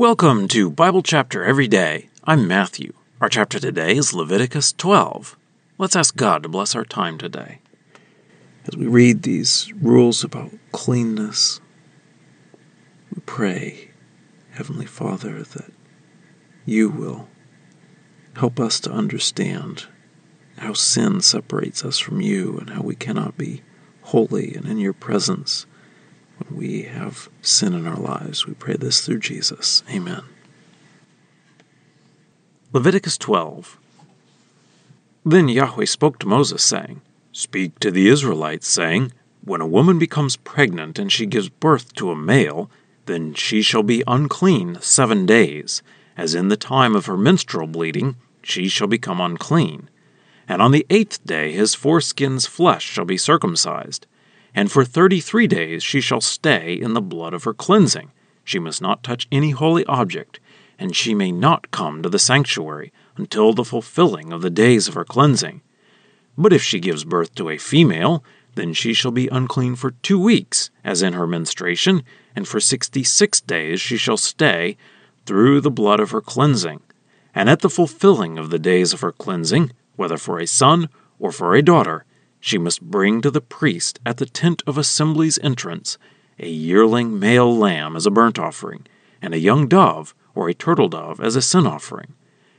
Welcome to Bible Chapter Every Day. I'm Matthew. Our chapter today is Leviticus 12. Let's ask God to bless our time today. As we read these rules about cleanness, we pray, Heavenly Father, that you will help us to understand how sin separates us from you and how we cannot be holy and in your presence when we have sin in our lives. We pray this through Jesus. Amen. Leviticus 12. Then Yahweh spoke to Moses, saying, Speak to the Israelites, saying, When a woman becomes pregnant and she gives birth to a male, then she shall be unclean seven days, as in the time of her menstrual bleeding she shall become unclean. And on the eighth day his foreskin's flesh shall be circumcised and for thirty three days she shall stay in the blood of her cleansing. She must not touch any holy object, and she may not come to the sanctuary until the fulfilling of the days of her cleansing. But if she gives birth to a female, then she shall be unclean for two weeks, as in her menstruation, and for sixty six days she shall stay through the blood of her cleansing. And at the fulfilling of the days of her cleansing, whether for a son or for a daughter, she must bring to the priest at the tent of assembly's entrance a yearling male lamb as a burnt offering, and a young dove or a turtle dove as a sin offering.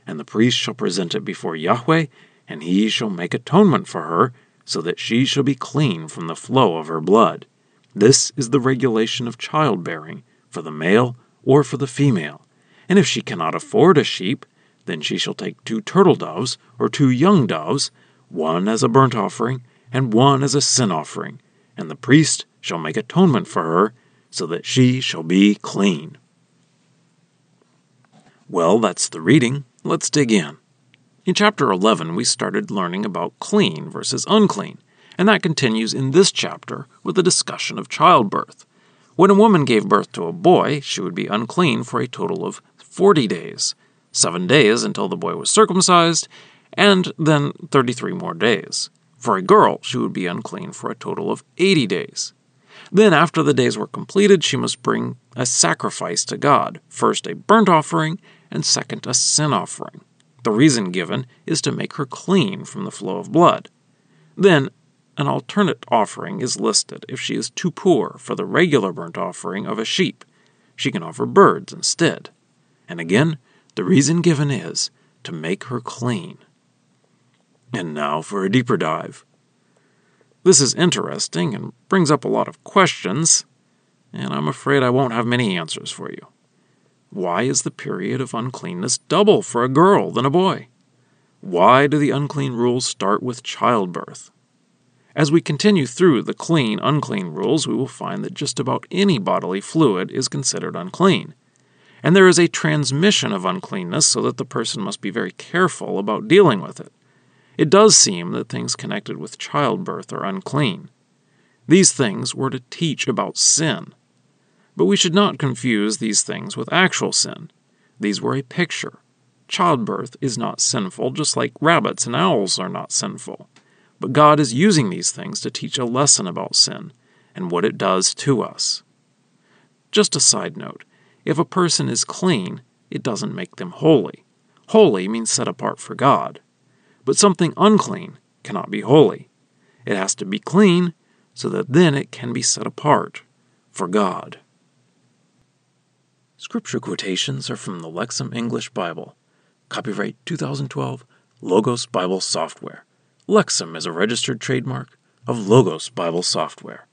And the priest shall present it before Yahweh, and he shall make atonement for her, so that she shall be clean from the flow of her blood. This is the regulation of childbearing, for the male or for the female. And if she cannot afford a sheep, then she shall take two turtle doves or two young doves, one as a burnt offering and one as a sin offering, and the priest shall make atonement for her, so that she shall be clean. Well, that's the reading. Let's dig in. In chapter 11, we started learning about clean versus unclean, and that continues in this chapter with a discussion of childbirth. When a woman gave birth to a boy, she would be unclean for a total of 40 days, seven days until the boy was circumcised, and then 33 more days. For a girl, she would be unclean for a total of 80 days. Then, after the days were completed, she must bring a sacrifice to God first a burnt offering, and second a sin offering. The reason given is to make her clean from the flow of blood. Then, an alternate offering is listed if she is too poor for the regular burnt offering of a sheep. She can offer birds instead. And again, the reason given is to make her clean. And now for a deeper dive. This is interesting and brings up a lot of questions, and I'm afraid I won't have many answers for you. Why is the period of uncleanness double for a girl than a boy? Why do the unclean rules start with childbirth? As we continue through the clean unclean rules, we will find that just about any bodily fluid is considered unclean. And there is a transmission of uncleanness so that the person must be very careful about dealing with it. It does seem that things connected with childbirth are unclean. These things were to teach about sin. But we should not confuse these things with actual sin. These were a picture. Childbirth is not sinful, just like rabbits and owls are not sinful. But God is using these things to teach a lesson about sin and what it does to us. Just a side note if a person is clean, it doesn't make them holy. Holy means set apart for God. But something unclean cannot be holy. It has to be clean so that then it can be set apart for God. Scripture quotations are from the Lexham English Bible. Copyright 2012, Logos Bible Software. Lexham is a registered trademark of Logos Bible Software.